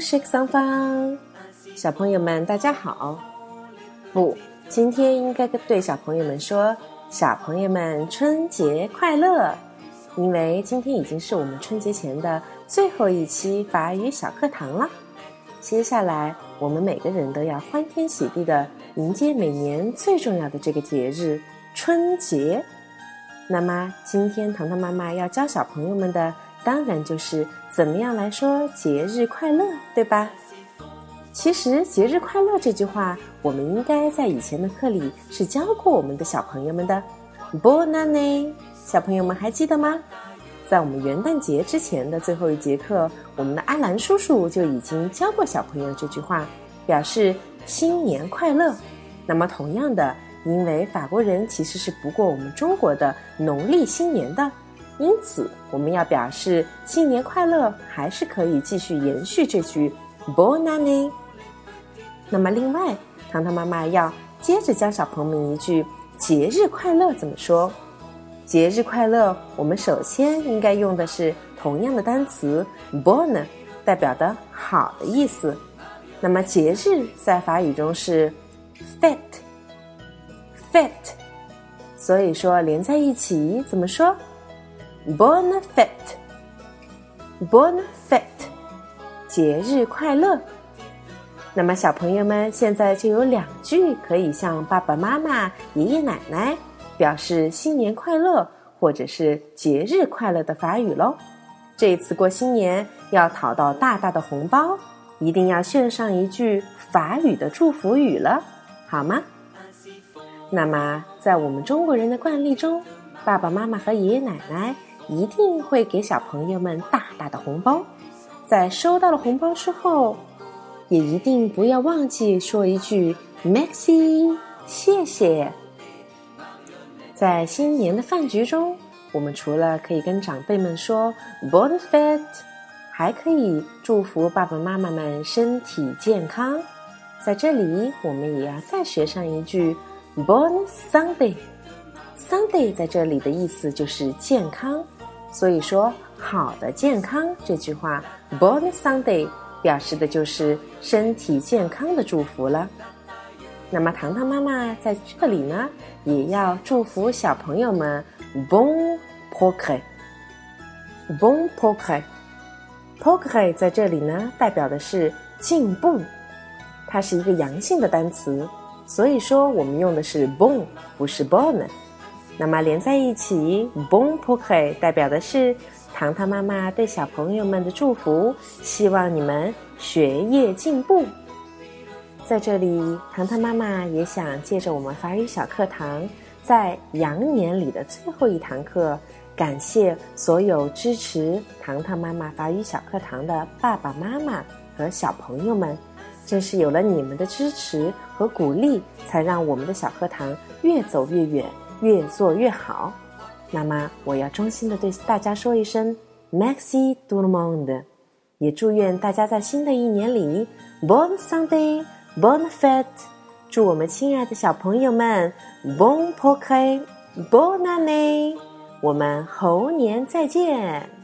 是桑芳，小朋友们大家好。不，今天应该对小朋友们说：“小朋友们春节快乐！”因为今天已经是我们春节前的最后一期法语小课堂了。接下来，我们每个人都要欢天喜地的迎接每年最重要的这个节日——春节。那么，今天糖糖妈妈要教小朋友们的。当然就是怎么样来说节日快乐，对吧？其实“节日快乐”这句话，我们应该在以前的课里是教过我们的小朋友们的。Bon a n n 小朋友们还记得吗？在我们元旦节之前的最后一节课，我们的阿兰叔叔就已经教过小朋友这句话，表示新年快乐。那么同样的，因为法国人其实是不过我们中国的农历新年的。因此，我们要表示新年快乐，还是可以继续延续这句 “Bon a n n e。那么，另外，糖糖妈妈要接着教小朋友们一句“节日快乐”怎么说？节日快乐，我们首先应该用的是同样的单词 “bon”，代表的好的意思。那么，节日在法语中是 “fête”，“fête”，所以说连在一起怎么说？Bonne fête，Bonne fête，节日快乐。那么小朋友们现在就有两句可以向爸爸妈妈、爷爷奶奶表示新年快乐或者是节日快乐的法语喽。这次过新年要讨到大大的红包，一定要献上一句法语的祝福语了，好吗？那么在我们中国人的惯例中，爸爸妈妈和爷爷奶奶。一定会给小朋友们大大的红包，在收到了红包之后，也一定不要忘记说一句 “Maxi”，谢谢。在新年的饭局中，我们除了可以跟长辈们说 “Bon fête”，还可以祝福爸爸妈妈们身体健康。在这里，我们也要再学上一句 “Bon Sunday”。Sunday 在这里的意思就是健康。所以说，好的健康这句话，Born Sunday，表示的就是身体健康的祝福了。那么，糖糖妈妈在这里呢，也要祝福小朋友们，Bon Progrès，Bon Progrès，Progrès 在这里呢，代表的是进步，它是一个阳性的单词，所以说我们用的是 Bon，不是 Bon。那么连在一起，Bon p o k e 代表的是糖糖妈妈对小朋友们的祝福，希望你们学业进步。在这里，糖糖妈妈也想借着我们法语小课堂，在羊年里的最后一堂课，感谢所有支持糖糖妈妈法语小课堂的爸爸妈妈和小朋友们。正是有了你们的支持和鼓励，才让我们的小课堂越走越远。越做越好，那么我要衷心的对大家说一声 “Maxi Dumond，也祝愿大家在新的一年里 “Bon Sunday, Bon Fête”，祝我们亲爱的小朋友们 “Bon p o k e Bon année”，我们猴年再见。